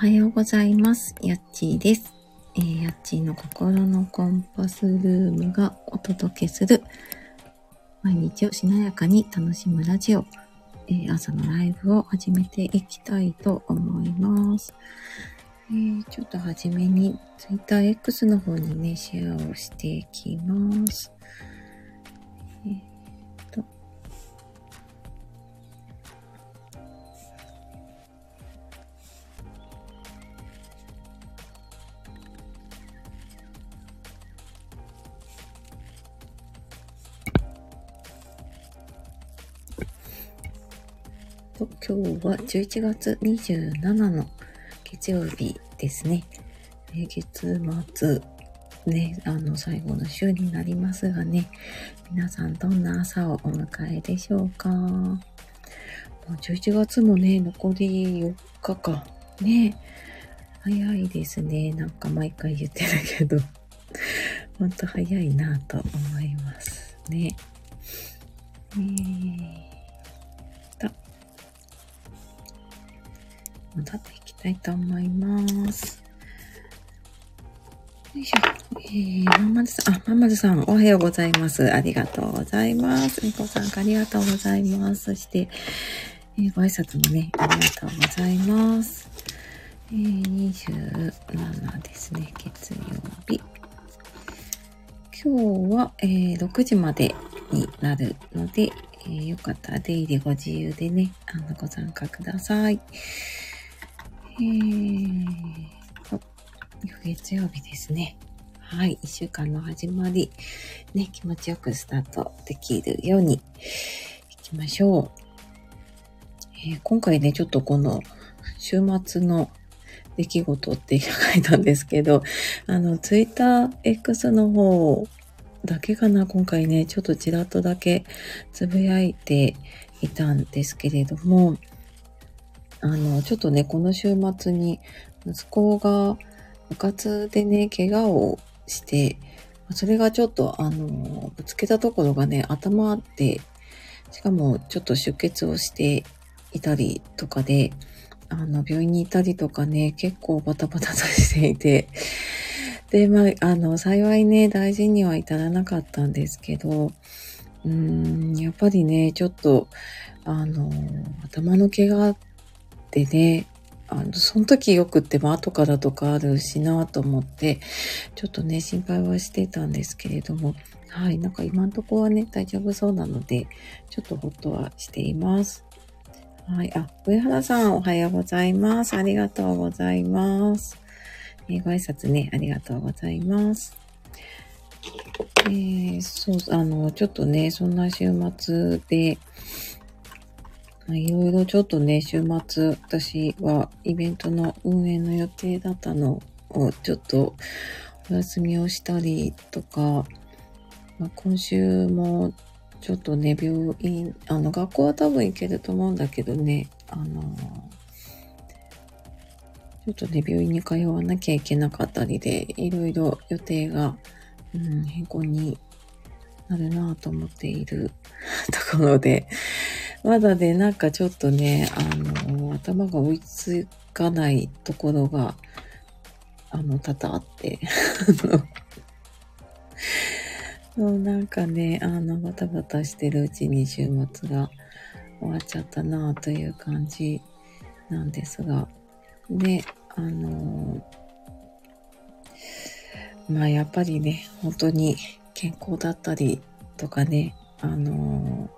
はようございます。やっちーです。えー、やっちーの心のコンパスルームがお届けする毎日をしなやかに楽しむラジオ、えー朝のライブを始めていきたいと思います。えーちょっとはじめに TwitterX の方にね、シェアをしていきます。今日は11月27の月曜日ですね。えー月末、ね、あの、最後の週になりますがね、皆さんどんな朝をお迎えでしょうか？もう11月もね、残り4日か。ね、早いですね。なんか毎回言ってるけど、ほんと早いなと思いますね。えー戻っていきたいと思います。よいしょ。えー、まんまるさん、あ、まんまるさん、おはようございます。ありがとうございます。みこさん、ありがとうございます。そして、えーご挨拶もね、ありがとうございます。えー、27ですね、月曜日。今日は、えー6時までになるので、えーよかったら出入りご自由でね、あの、ご参加ください。えーと、月曜日ですね。はい。一週間の始まり、ね、気持ちよくスタートできるように行きましょう。えー今回ね、ちょっとこの週末の出来事って書いたんですけど、あの、ツイッター X の方だけかな、今回ね、ちょっとちらっとだけつぶやいていたんですけれども、あの、ちょっとね、この週末に息子が部活でね、怪我をして、それがちょっと、あの、ぶつけたところがね、頭で、しかもちょっと出血をしていたりとかで、あの、病院にいたりとかね、結構バタバタとしていて、で、まあ、あの、幸いね、大事には至らなかったんですけど、うーん、やっぱりね、ちょっと、あの、頭の怪我てね、あの、その時よくっても後からとかあるしなと思って、ちょっとね、心配はしてたんですけれども、はい、なんか今んとこはね、大丈夫そうなので、ちょっとほっとはしています。はい。あ、上原さん、おはようございます。ありがとうございます。えーご挨拶ね、ありがとうございます。えーそう、あの、ちょっとね、そんな週末で、いろいろちょっとね、週末、私はイベントの運営の予定だったのを、ちょっとお休みをしたりとか、まあ、今週もちょっとね、病院、あの、学校は多分行けると思うんだけどね、あの、ちょっとね、病院に通わなきゃいけなかったりで、いろいろ予定が、うん、変更になるなぁと思っている ところで、まだね、なんかちょっとね、あの、頭が追いつかないところが、あの、多々あって、あのもうなんかね、あの、バタバタしてるうちに週末が終わっちゃったなという感じなんですが、で、あのまあやっぱりね、本当に健康だったりとかね、あの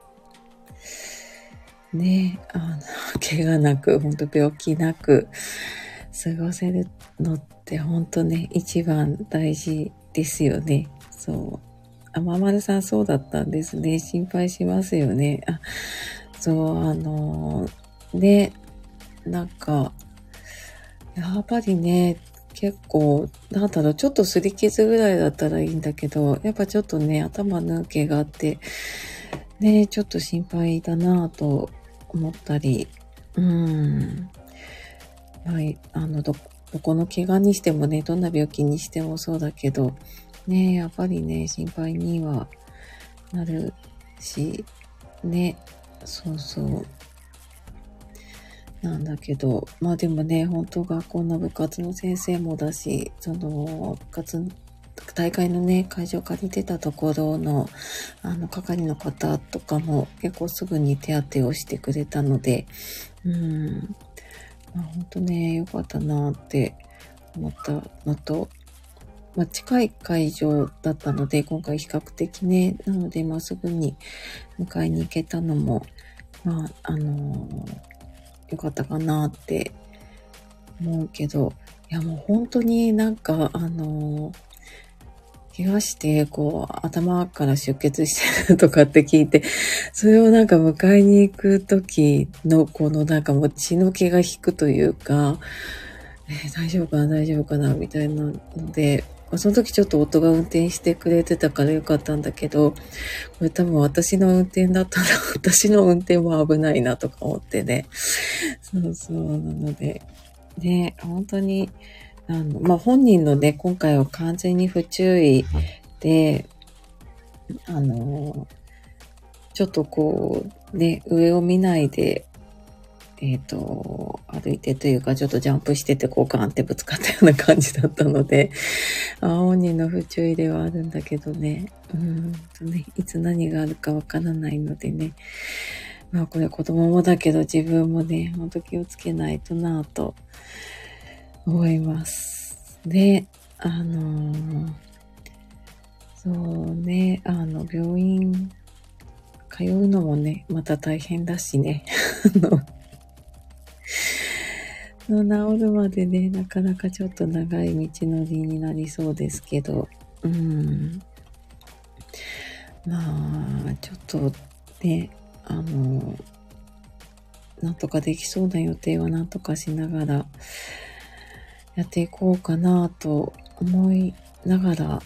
ね、あの、怪我なく、本当病気なく過ごせるのって本当ね、一番大事ですよね。そう。あ、ままるさんそうだったんですね。心配しますよね。あ、そう、あのね、なんか、やっぱりね、結構、なんだろう、ちょっと擦り傷ぐらいだったらいいんだけど、やっぱちょっとね、頭抜けがあって、ね、ちょっと心配だなぁと思ったり、うん。まあ、あの、ど、どこの怪我にしてもね、どんな病気にしてもそうだけど、ね、やっぱりね、心配にはなるし、ね、そうそう。なんだけど、まあでもね、本当学校の部活の先生もだし、その、部活、大会のね、会場借りてたところの、あの、係の方とかも結構すぐに手当てをしてくれたので、うん。まあ本当ね、良かったなって思ったのと、まあ、近い会場だったので、今回比較的ね、なので、まあ、すぐに迎えに行けたのも、まあ、あのーよかったかなって思うけど、いやもう本当になんか、あの怪我して、こう、頭から出血してるとかって聞いて、それをなんか迎えに行く時の、このなんかもう血の気が引くというか、えー、大丈夫かな大丈夫かなみたいなので、その時ちょっと夫が運転してくれてたからよかったんだけど、これ多分私の運転だったら 私の運転も危ないなとか思ってね。そうそう、なので、ね、本当に、あの、まあ、本人のね、今回は完全に不注意で、あの、ちょっとこう、ね、上を見ないでえっ、ー、と、歩いてというか、ちょっとジャンプしてて、こうガンってぶつかったような感じだったので、あ本人の不注意ではあるんだけどね、うんとね、いつ何があるかわからないのでね、まあこれ子供もだけど自分もね、ほんと気をつけないとなぁと思います。で、あのー、そうね、あの、病院通うのもね、また大変だしね。あの治るまでね、なかなかちょっと長い道のりになりそうですけど、うん。まあ、ちょっとね、あの、なんとかできそうな予定はなんとかしながらやっていこうかなと思いながら、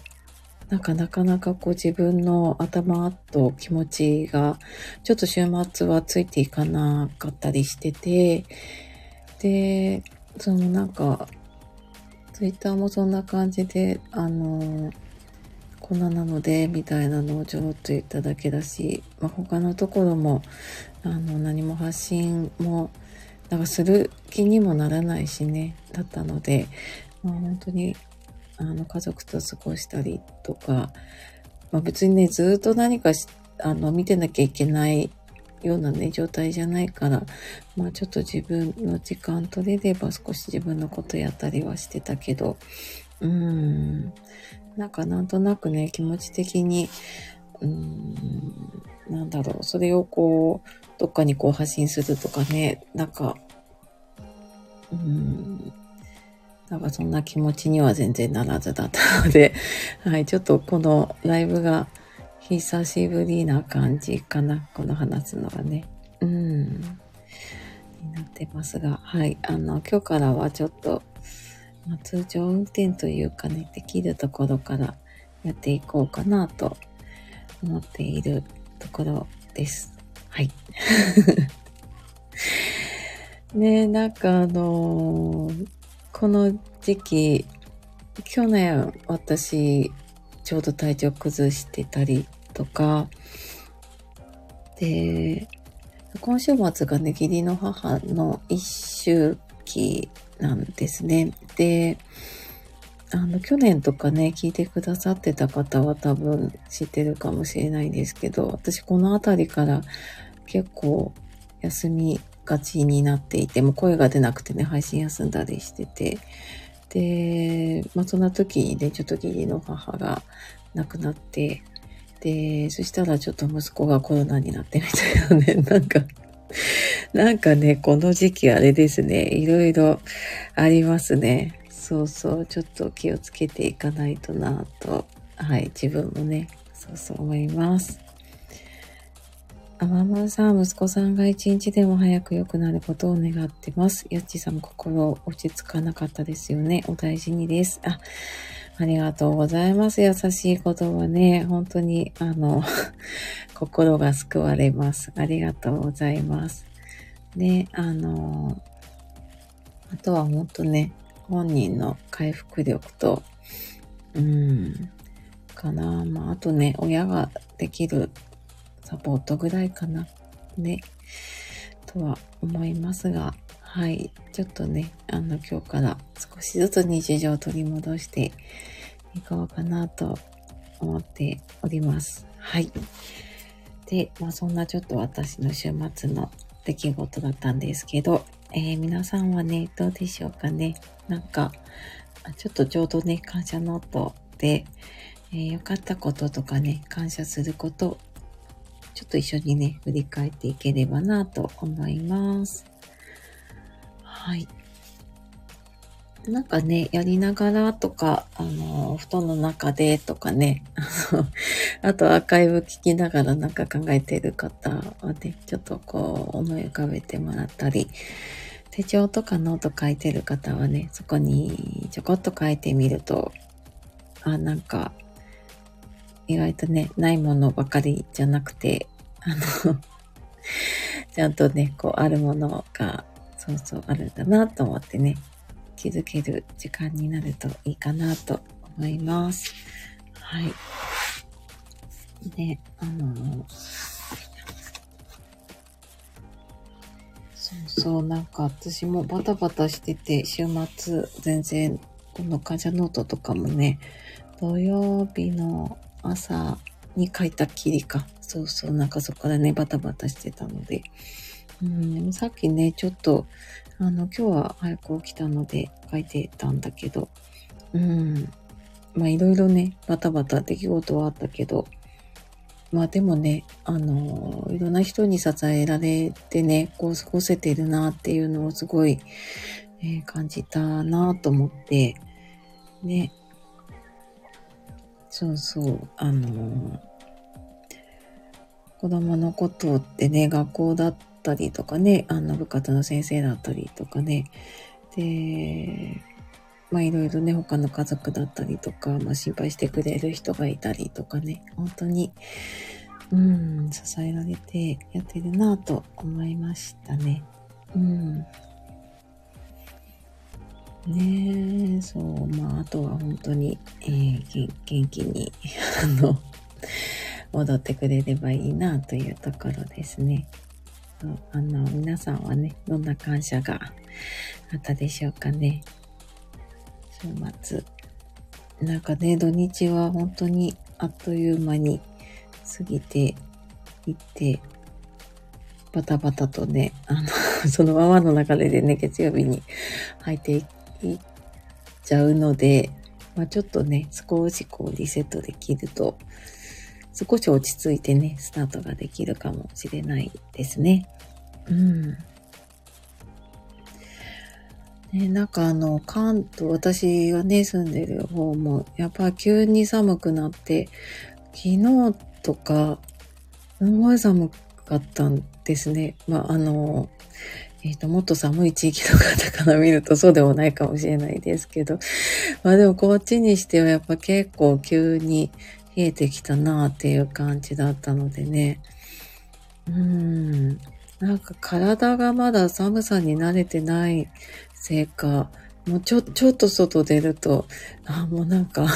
なんかなかなかこう自分の頭と気持ちがちょっと週末はついていかなかったりしてて、で、そのなんか、ツイッターもそんな感じで、あの、こんななので、みたいなのをちょろっと言っただけだし、まあ、他のところも、あの、何も発信も、なんかする気にもならないしね、だったので、まあ、本当に、あの、家族と過ごしたりとか、まあ、別にね、ずっと何か、あの、見てなきゃいけないようなね、状態じゃないから、まあちょっと自分の時間取れれば少し自分のことやったりはしてたけど、うーん、なんかなんとなくね、気持ち的に、うーん、なんだろう、それをこう、どっかにこう発信するとかね、なんか、うーん、なんかそんな気持ちには全然ならずだったので、はい、ちょっとこのライブが久しぶりな感じかな。この話すのがね。うん。になってますが、はい。あの、今日からはちょっと、まあ、通常運転というかね、できるところからやっていこうかなと思っているところです。はい。ねえなんかあのー、この時期、去年私、ちょうど体調崩してたりとか、で、今週末がね、義理の母の一周期なんですね。で、あの、去年とかね、聞いてくださってた方は多分知ってるかもしれないんですけど、私この辺りから結構休みがちになっていて、もう声が出なくてね、配信休んだりしてて、で、まあそんな時にね、ちょっと義理の母が亡くなって、で、そしたらちょっと息子がコロナになってみたいなね、なんかなんかね、この時期あれですね、いろいろありますね。そうそう、ちょっと気をつけていかないとなと、はい、自分もね、そうそう思います。あままさん、息子さんが一日でも早く良くなることを願ってます。やっちさん、心落ち着かなかったですよね。お大事にです。あ、ありがとうございます。優しい言葉ね。本当に、あの、心が救われます。ありがとうございます。ね、あの、あとはもっとね、本人の回復力と、うん、かな。まあ、あとね、親ができるサポートぐらいかな。ね、とは思いますが、はい。ちょっとね、あの、今日から少しずつ日常を取り戻していこうかなと思っております。はい。で、まあそんなちょっと私の週末の出来事だったんですけど、えー、皆さんはね、どうでしょうかね。なんか、ちょっとちょうどね、感謝ノートで、えー、良かったこととかね、感謝すること、ちょっと一緒にね、振り返っていければなと思います。はい。なんかね、やりながらとか、あの、布団の中でとかね、あの、あとアーカイブ聞きながらなんか考えている方はね、ちょっとこう思い浮かべてもらったり、手帳とかノート書いてる方はね、そこにちょこっと書いてみると、あ、なんか、意外とね、ないものばかりじゃなくて、あの ちゃんとね、こう、あるものが、そうそうあるんだなと思ってね、気づける時間になるといいかなと思います。はい。で、あの、そうそう、なんか私もバタバタしてて、週末全然、この感謝ノートとかもね、土曜日の朝に書いたきりか。そうそう、なんかそこからね、バタバタしてたので。うん、さっきね、ちょっと、あの、今日は早く起きたので書いてたんだけど、うん。まあいろいろね、バタバタ出来事はあったけど、まあでもね、あの、いろんな人に支えられてね、こう過ごせてるなっていうのをすごい、えー、感じたなと思って、ね。そうそう、あの、子供のことってね、学校だったりとかね、あの部活の先生だったりとかね、で、まあいろいろね、他の家族だったりとか、まあ心配してくれる人がいたりとかね、本当に、うん、支えられてやってるなぁと思いましたね。うん。ねえ、そう、まああとは本当に、えー、元気に、あの、戻ってくれればいいなというところですね。あの、皆さんはね、どんな感謝があったでしょうかね。週末。なんかね、土日は本当にあっという間に過ぎていって、バタバタとね、あの そのままの中でね、月曜日に入っていっちゃうので、まあちょっとね、少しこうリセットできると、少し落ち着いてね、スタートができるかもしれないですね。うん。ね、なんかあの、関東、私がね、住んでる方も、やっぱ急に寒くなって、昨日とか、すごい寒かったんですね。まあ、あの、えっ、ー、と、もっと寒い地域の方から見るとそうでもないかもしれないですけど、まあでもこっちにしてはやっぱ結構急に冷えてきたなっていう感じだったのでね。うん。なんか体がまだ寒さに慣れてないせいか、もうちょ、ちょっと外出ると、あ、もうなんか、あ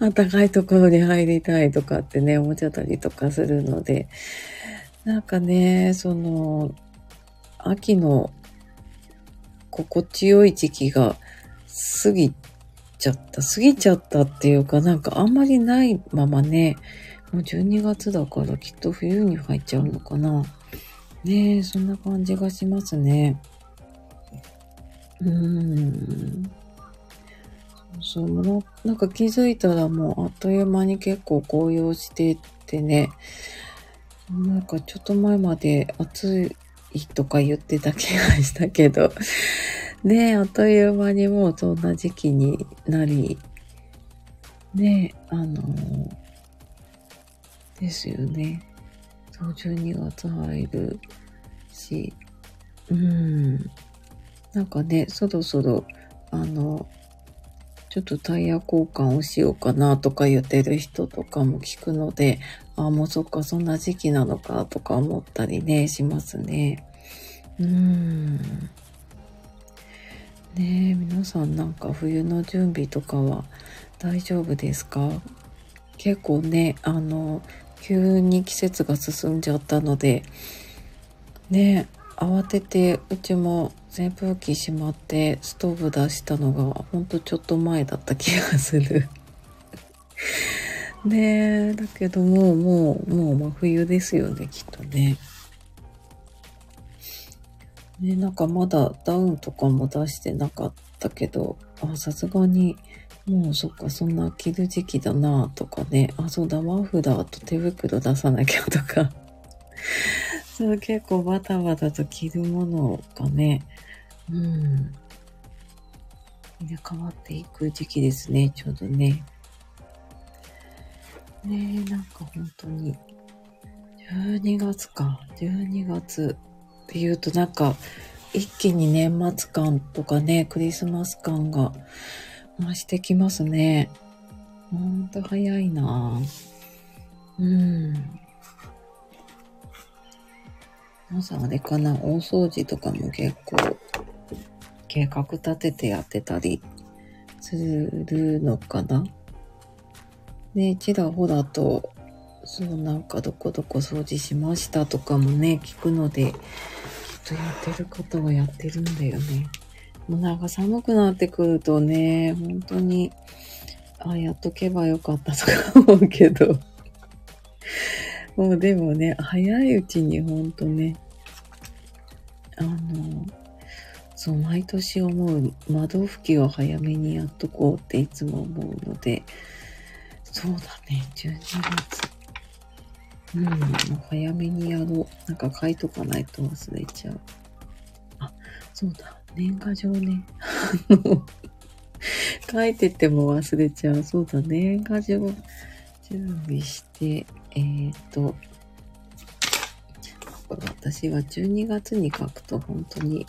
の、暖かいところに入りたいとかってね、思っちゃったりとかするので、なんかね、その、秋の心地よい時期が過ぎちゃった。過ぎちゃったっていうか、なんかあんまりないままね、もう12月だからきっと冬に入っちゃうのかな。ねえ、そんな感じがしますね。うーん。そうそう、なんか気づいたらもうあっという間に結構紅葉してってね、なんかちょっと前まで暑いとか言ってた気がしたけど、ねえ、あっという間にもうそんな時期になり、ねえ、あのー、ですよね。そう、12月入るし、うん。なんかね、そろそろ、あの、ちょっとタイヤ交換をしようかなとか言ってる人とかも聞くので、あ、もうそっか、そんな時期なのかとか思ったりね、しますね。うん。ねえ、皆さんなんか冬の準備とかは大丈夫ですか？結構ね、あの、急に季節が進んじゃったので、ね、慌ててうちも扇風機しまってストーブ出したのがほんとちょっと前だった気がする。ねえ、だけどもうもうもう真冬ですよね、きっとね。ね、なんかまだダウンとかも出してなかったけど、あ、さすがに、もうそっか、そんな着る時期だなとかね。あ、そうだ、マフラーと手袋出さなきゃとか。そう、結構バタバタと着るものがね、うん。入れ替わっていく時期ですね、ちょうどね。ねえ、なんか本当に、12月か、12月。っていうとなんか一気に年末感とかね、クリスマス感が増してきますね。ほんと早いなうん。まずあれかな、大掃除とかも結構計画立ててやってたりするのかな。ね、ちらほらと、そうなんかどこどこ掃除しましたとかもね、聞くので、きっとやってることはやってるんだよね。もうなんか寒くなってくるとね、本当に、あ、やっとけばよかったとか思うけど。もうでもね、早いうちにほんとね、あの、そう、毎年思う窓拭きを早めにやっとこうっていつも思うので、そうだね、12月。うん、早めにやろう。なんか書いとかないと忘れちゃう。あ、そうだ。年賀状ね。書いてても忘れちゃう。そうだ、年賀状準備して、えー、っと、私は12月に書くと本当に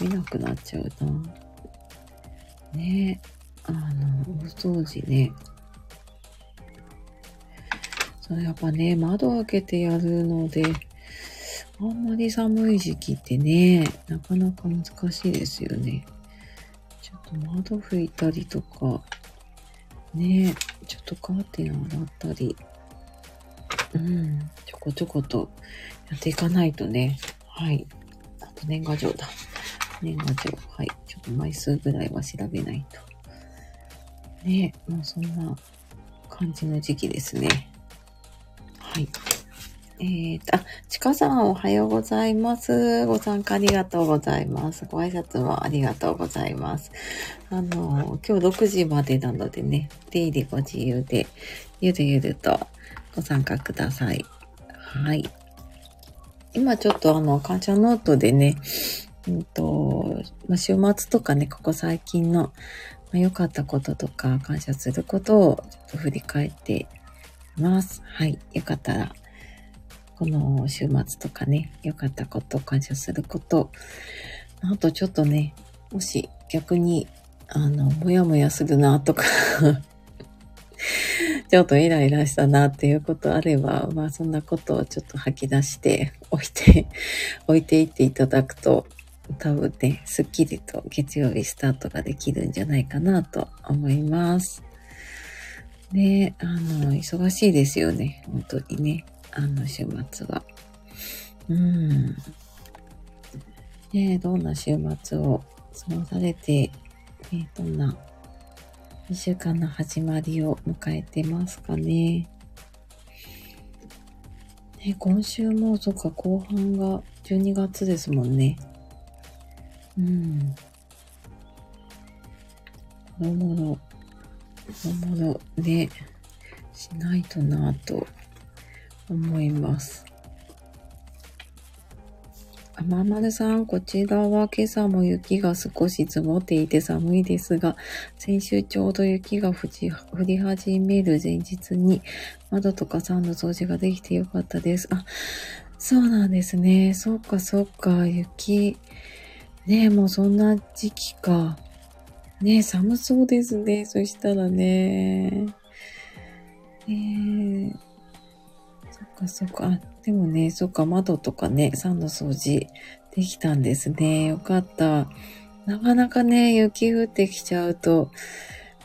見なくなっちゃうな。ねえあの、お掃除ね。そやっぱね、窓開けてやるので、あんまり寒い時期ってね、なかなか難しいですよね。ちょっと窓拭いたりとか、ね、ちょっとカーテン洗ったり、うん、ちょこちょことやっていかないとね。はい。あと年賀状だ。年賀状。はい。ちょっと枚数ぐらいは調べないと。ねもうそんな感じの時期ですね。はい。えーと、あ、ちかさんおはようございます。ご参加ありがとうございます。ご挨拶もありがとうございます。あの、今日6時までなのでね、出入りご自由で、ゆるゆるとご参加ください。はい。今ちょっとあの、感謝ノートでね、うんと、ま、週末とかね、ここ最近の良、まあ、かったこととか感謝することをちょっと振り返ってます。はい。よかったら、この週末とかね、良かったこと、感謝すること、あとちょっとね、もし逆に、あの、もやもやするなとか ちょっとイライラしたなっていうことあれば、まあそんなことをちょっと吐き出しておいて、置いていっていただくと、多分ね、スッキリと月曜日スタートができるんじゃないかなと思います。ねあの、忙しいですよね。本当にね。あの、週末は。うん。ねどんな週末を過ごされて、ね、どんな一週間の始まりを迎えてますかね。ね今週も、そっか、後半が12月ですもんね。うん。子供のものね、しないとなぁと思います。あままるさん、こちらは今朝も雪が少し積もっていて寒いですが、先週ちょうど雪が降り始める前日に窓とかさんの掃除ができてよかったです。あ、そうなんですね。そっかそっか、雪。ねもうそんな時期か。ね寒そうですね。そしたらね。えー、そっかそっか。あ、でもね、そっか、窓とかね、酸の掃除できたんですね。よかった。なかなかね、雪降ってきちゃうと、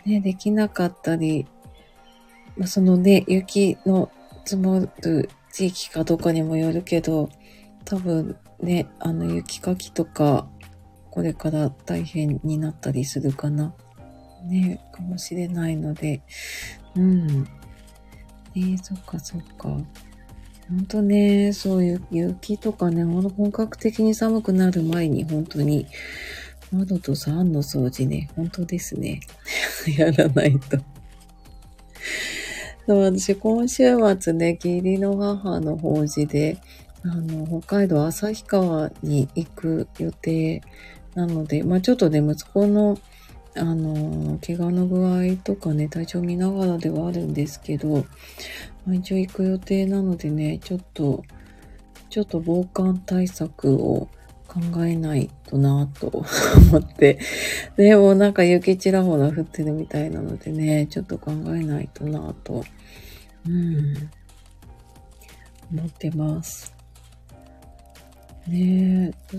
ね、できなかったり、まあ、そのね、雪の積もる地域かどこにもよるけど、多分ね、あの、雪かきとか、これから大変になったりするかな。ね、かもしれないので、うん。ねそっかそっか。ほんとね、そういう雪とかね、本格的に寒くなる前に本当に窓と3の掃除ね、本当ですね。やらないと。そう、私今週末ね、義理の母の法事で、あの、北海道旭川に行く予定なので、まあちょっとね、息子の、あの、怪我の具合とかね、体調見ながらではあるんですけど、まあ、一応行く予定なのでね、ちょっと、ちょっと防寒対策を考えないとなぁと 思って。でもなんか雪ちらほら降ってるみたいなのでね、ちょっと考えないとなぁと、うん、思ってます。ねえ、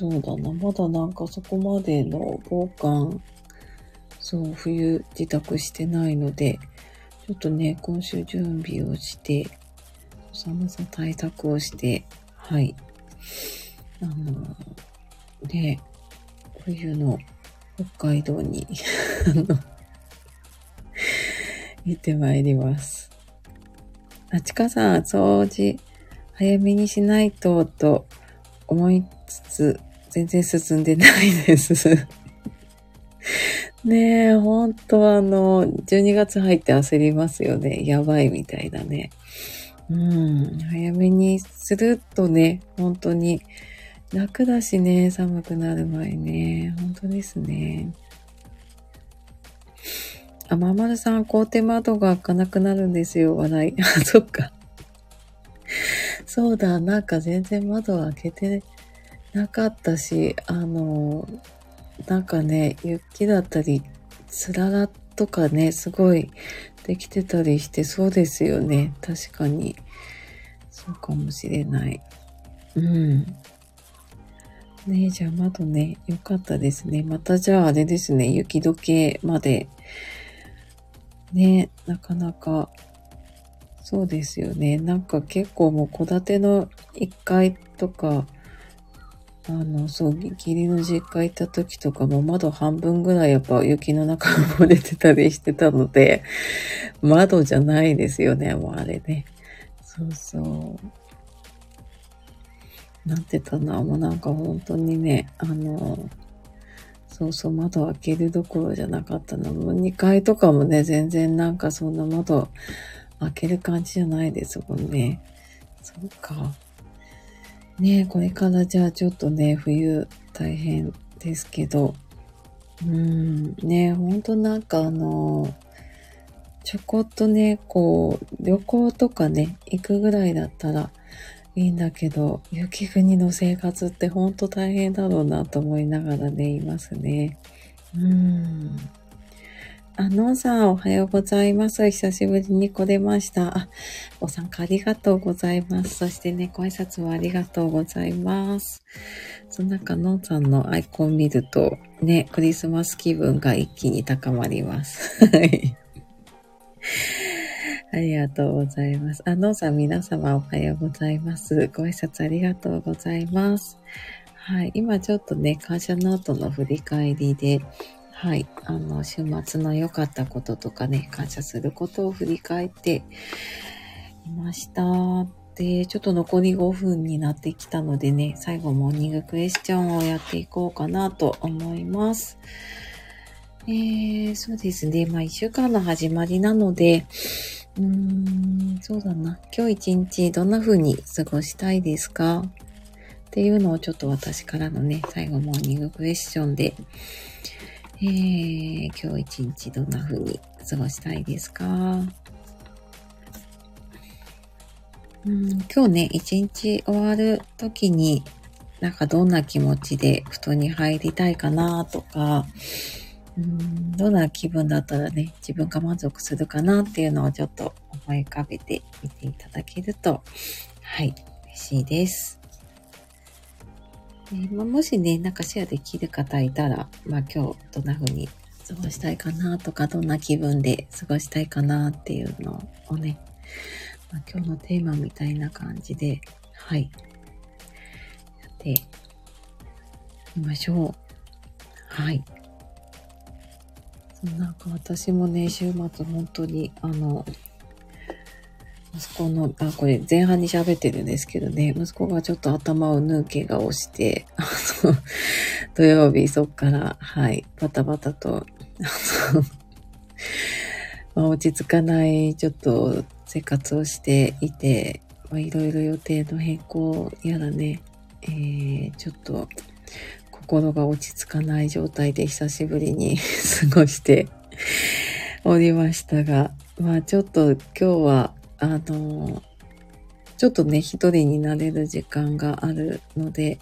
そうだな。まだなんかそこまでの防寒、そう、冬自宅してないので、ちょっとね、今週準備をして、寒さ対策をして、はい。あの、で、冬の北海道に、行ってまいります。あちかさん、掃除、早めにしないと、と思いつつ、全然進んでないです ねえ、ほんとあの、12月入って焦りますよね。やばいみたいなね。うん、早めにするとね、本当に楽だしね、寒くなる前ね。本当ですね。あ、ままるさん、凍って窓が開かなくなるんですよ、笑い。あ、そっか。そうだ、なんか全然窓開けてなかったし、あの、なんかね、雪だったり、つららとかね、すごいできてたりして、そうですよね。確かに。そうかもしれない。うん。ねじゃあ窓ね、よかったですね。またじゃああれですね、雪解けまで。ね、なかなか、そうですよね。なんか結構もう戸建ての1階とか、あの、そう、義理の実家行った時とかも窓半分ぐらいやっぱ雪の中も出てたりしてたので、窓じゃないですよね、もうあれね。そうそう。なんてたな、もうなんか本当にね、あの、そうそう、窓開けるどころじゃなかったの。もう2階とかもね、全然なんかそんな窓開ける感じじゃないですもんね。そうか。ねこれからじゃあちょっとね、冬大変ですけど、うん、ねほんとなんかあの、ちょこっとね、こう、旅行とかね、行くぐらいだったらいいんだけど、雪国の生活ってほんと大変だろうなと思いながらね、いますね。うん。あ、のさん、おはようございます。久しぶりに来れました。あ、ご参加ありがとうございます。そしてね、ご挨拶もありがとうございます。その中、のんさんのアイコン見ると、ね、クリスマス気分が一気に高まります。はい。ありがとうございます。あ、のさん、皆様おはようございます。ご挨拶ありがとうございます。はい。今ちょっとね、感謝ノートの振り返りで、はい。あの、週末の良かったこととかね、感謝することを振り返っていました。で、ちょっと残り5分になってきたのでね、最後モーニングクエスチョンをやっていこうかなと思います。えー、そうですね。まあ、一週間の始まりなので、うーん、そうだな。今日一日どんな風に過ごしたいですか？っていうのをちょっと私からのね、最後モーニングクエスチョンでえー、今日一日どんな風に過ごしたいですか？うん、今日ね、一日終わる時に、なんかどんな気持ちで布団に入りたいかなとか、うん、どんな気分だったらね、自分が満足するかなっていうのをちょっと思い浮かべてみていただけると、はい、嬉しいです。えー、まあ、もしね、なんかシェアできる方いたら、まあ今日どんな風に過ごしたいかなとか、どんな気分で過ごしたいかなっていうのをね、まあ、今日のテーマみたいな感じで、はい、やってみましょう。はい。そなんか私もね、週末本当に、あの、息子の、あ、これ前半に喋ってるんですけどね、息子がちょっと頭を抜けが押して、あの、土曜日そっから、はい、バタバタと、あの、まあ、落ち着かない、ちょっと生活をしていて、まあ、いろいろ予定の変更やらね、えー、ちょっと心が落ち着かない状態で久しぶりに 過ごしておりましたが、まあちょっと今日は、あの、ちょっとね、一人になれる時間があるので、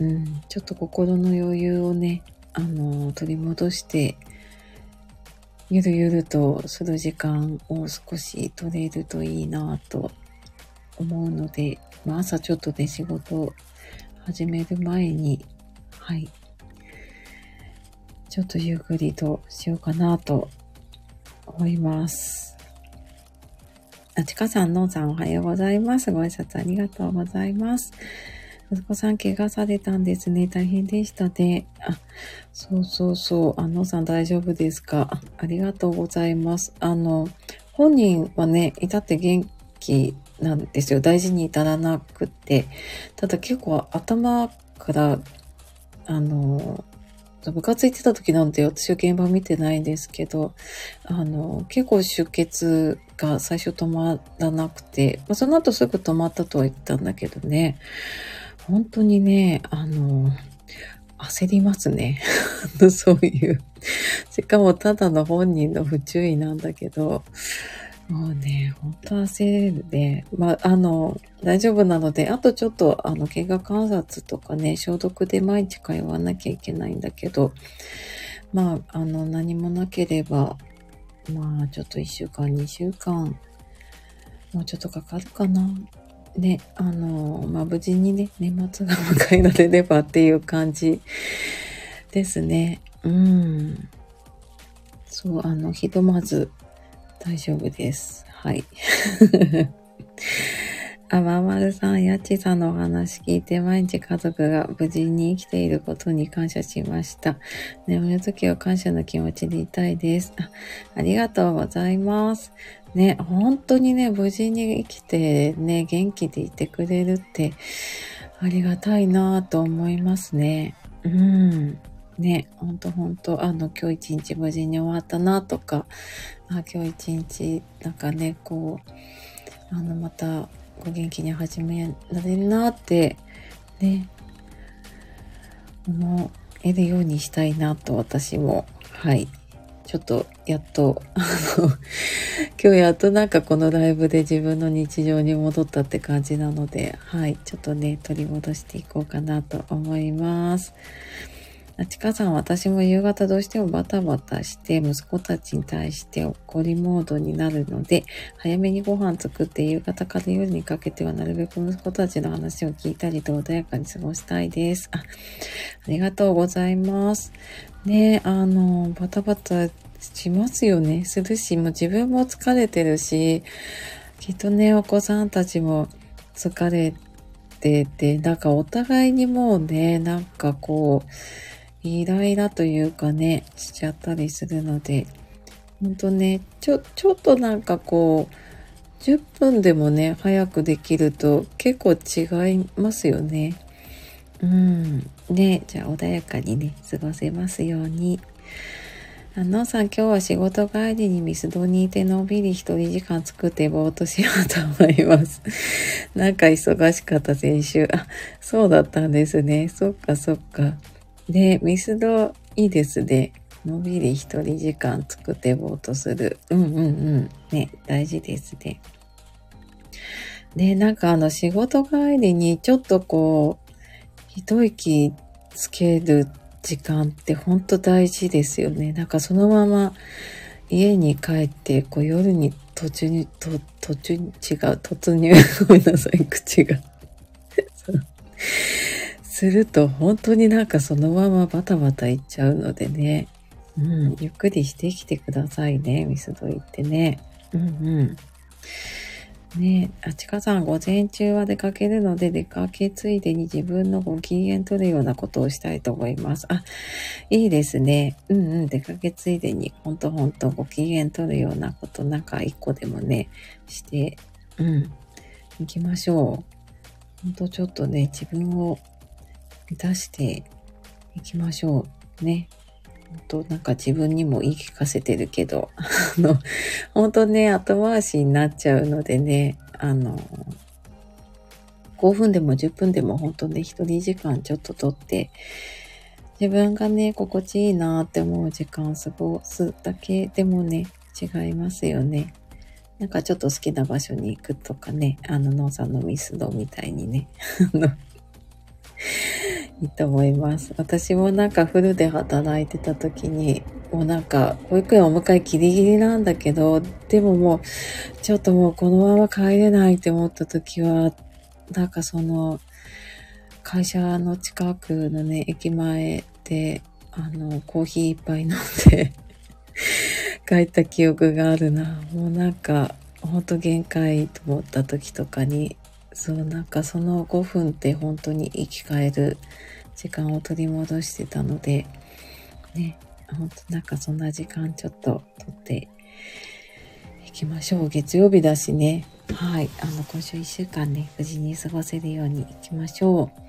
うん、ちょっと心の余裕をね、あの、取り戻して、ゆるゆるとする時間を少し取れるといいなと思うので、まあ、朝ちょっとね、仕事を始める前に、はい。ちょっとゆっくりとしようかなと思います。あちかさん、のんさんおはようございます。ご挨拶ありがとうございます。息子さん怪我されたんですね。大変でしたね。あ、そうそうそう。あのさん大丈夫ですか？ありがとうございます。あの、本人はね、至って元気なんですよ。大事に至らなくって。ただ結構頭からあの、部活行ってた時なんて私は現場見てないんですけど、あの、結構出血が最初止まらなくて、まあ、その後すぐ止まったとは言ったんだけどね、本当にね、あの、焦りますね。そういう。しかもただの本人の不注意なんだけど、もうね、本当焦るね。まあ、あの、大丈夫なので、あとちょっと、あの、怪我観察とかね、消毒で毎日通わなきゃいけないんだけど、まあ、あの、何もなければ、まあ、ちょっと一週間、二週間、もうちょっとかかるかな。ね、あの、まあ、無事にね、年末が迎えられればっていう感じですね。うん。そう、あの、ひとまず、大丈夫です。はい。あ、ままるさん、やっちさんのお話聞いて、毎日家族が無事に生きていることに感謝しました。眠るときは感謝の気持ちでいたいですあ。ありがとうございます。ね、本当にね、無事に生きてね、元気でいてくれるって、ありがたいなぁと思いますね。うん。ね、ほんとほんと、あの、今日一日無事に終わったなとか、あ今日一日、なんかね、こう、あの、また、ご元気に始められるなって、ね、思えるようにしたいなと私も、はい。ちょっと、やっと、あの、今日やっとなんかこのライブで自分の日常に戻ったって感じなので、はい。ちょっとね、取り戻していこうかなと思います。あちかさん、私も夕方どうしてもバタバタして息子たちに対して怒りモードになるので、早めにご飯作って夕方から夜にかけてはなるべく息子たちの話を聞いたりと穏やかに過ごしたいです。あ、ありがとうございます。ねあの、バタバタしますよね。するし、もう自分も疲れてるし、きっとね、お子さんたちも疲れてて、なんかお互いにもうね、なんかこう、イライラというかね、しちゃったりするので、ほんとね、ちょ、ちょっとなんかこう、10分でもね、早くできると結構違いますよね。うん。ね、じゃあ穏やかにね、過ごせますように。あのさん、今日は仕事帰りにミスドにいてのんびり一人時間作ってぼーっとしようと思います。なんか忙しかった先週。あ、そうだったんですね。そっかそっか。で、ミスドいいですね。のびり一人時間作ってぼーっとする。うんうんうん。ね、大事ですね。で、なんかあの仕事帰りにちょっとこう、一息つける時間ってほんと大事ですよね。なんかそのまま家に帰って、こう夜に途中に、と途中に違う、突入、ごめんなさい、口が。すると本当になんかそのままバタバタいっちゃうのでね。うん、ゆっくりしてきてくださいね。ミスド行ってね。うんうん。ねあちかさん、午前中は出かけるので、出かけついでに自分のご機嫌取るようなことをしたいと思います。あ、いいですね。うんうん、出かけついでに、ほんとほんとご機嫌取るようなこと、なんか一個でもね、して、うん、行きましょう。ほんとちょっとね、自分を満たしていきましょう。ね。本当なんか自分にも言い聞かせてるけど、あの、本当ね、後回しになっちゃうのでね、あの、5分でも10分でも本当ね、一人時間ちょっととって、自分がね、心地いいなって思う時間を過ごすだけでもね、違いますよね。なんかちょっと好きな場所に行くとかね、あの、農さんのミスドみたいにね、あの、いいと思います。私もなんかフルで働いてた時に、もうなんか、保育園お迎えギリギリなんだけど、でももう、ちょっともうこのまま帰れないって思った時は、なんかその、会社の近くのね、駅前で、あの、コーヒー一杯飲んで 帰った記憶があるな。もうなんか、ほんと限界と思った時とかに、そう、なんかその5分って本当に生き返る時間を取り戻してたので、ね、本当なんかそんな時間ちょっと取っていきましょう。月曜日だしね。はい。あの、今週1週間ね、無事に過ごせるようにいきましょう。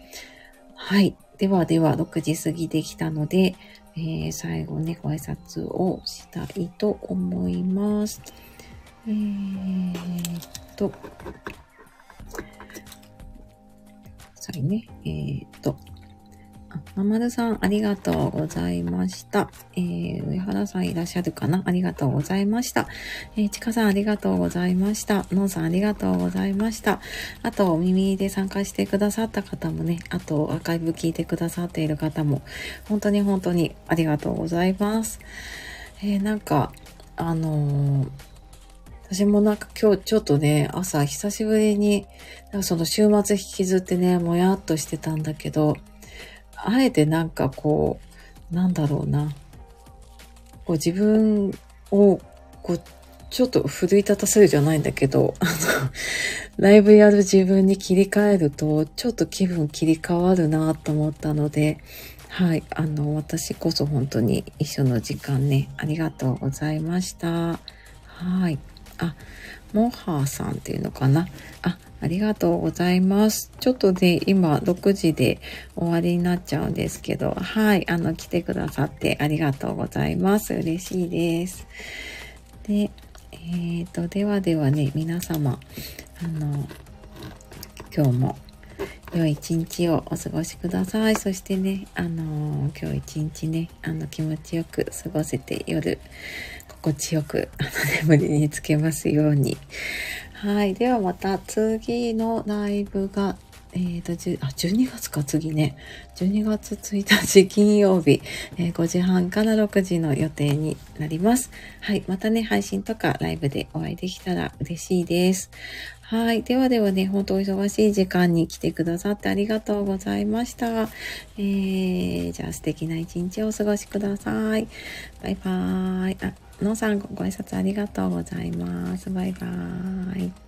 はい。ではでは、6時過ぎてきたので、えー、最後ね、ご挨拶をしたいと思います。えー、っと、さいね。えー、っと、あ、ままるさん、ありがとうございました。えー、上原さんいらっしゃるかな？ありがとうございました。えー、ちかさんありがとうございました。のんさんありがとうございました。あと、お耳で参加してくださった方もね、あと、アーカイブ聞いてくださっている方も、本当に本当にありがとうございます。えー、なんか、あのー私もなんか今日ちょっとね、朝久しぶりに、なんかその週末引きずってね、もやっとしてたんだけど、あえてなんかこう、なんだろうな、こう自分を、こう、ちょっと奮い立たせるじゃないんだけど、あの、ライブやる自分に切り替えると、ちょっと気分切り替わるなと思ったので、はい、あの、私こそ本当に一緒の時間ね、ありがとうございました。はい。あ、モハーさんっていうのかな？あ、ありがとうございます。ちょっとね、今6時で終わりになっちゃうんですけど、はい、あの、来てくださってありがとうございます。嬉しいです。で、えっ、ー、と、ではではね、皆様、あの、今日も良い一日をお過ごしください。そしてね、あの今日一日ね、あの、気持ちよく過ごせて夜、心地よく、眠りにつけますように。はい。ではまた次のライブが、えっ、ー、と、あ、12月か次ね。12月1日金曜日、えー、5時半から6時の予定になります。はい。またね、配信とかライブでお会いできたら嬉しいです。はい。ではではね、本当お忙しい時間に来てくださってありがとうございました。えー、じゃあ素敵な一日をお過ごしください。バイバーイ。のさんご挨拶ありがとうございます。バイバーイ。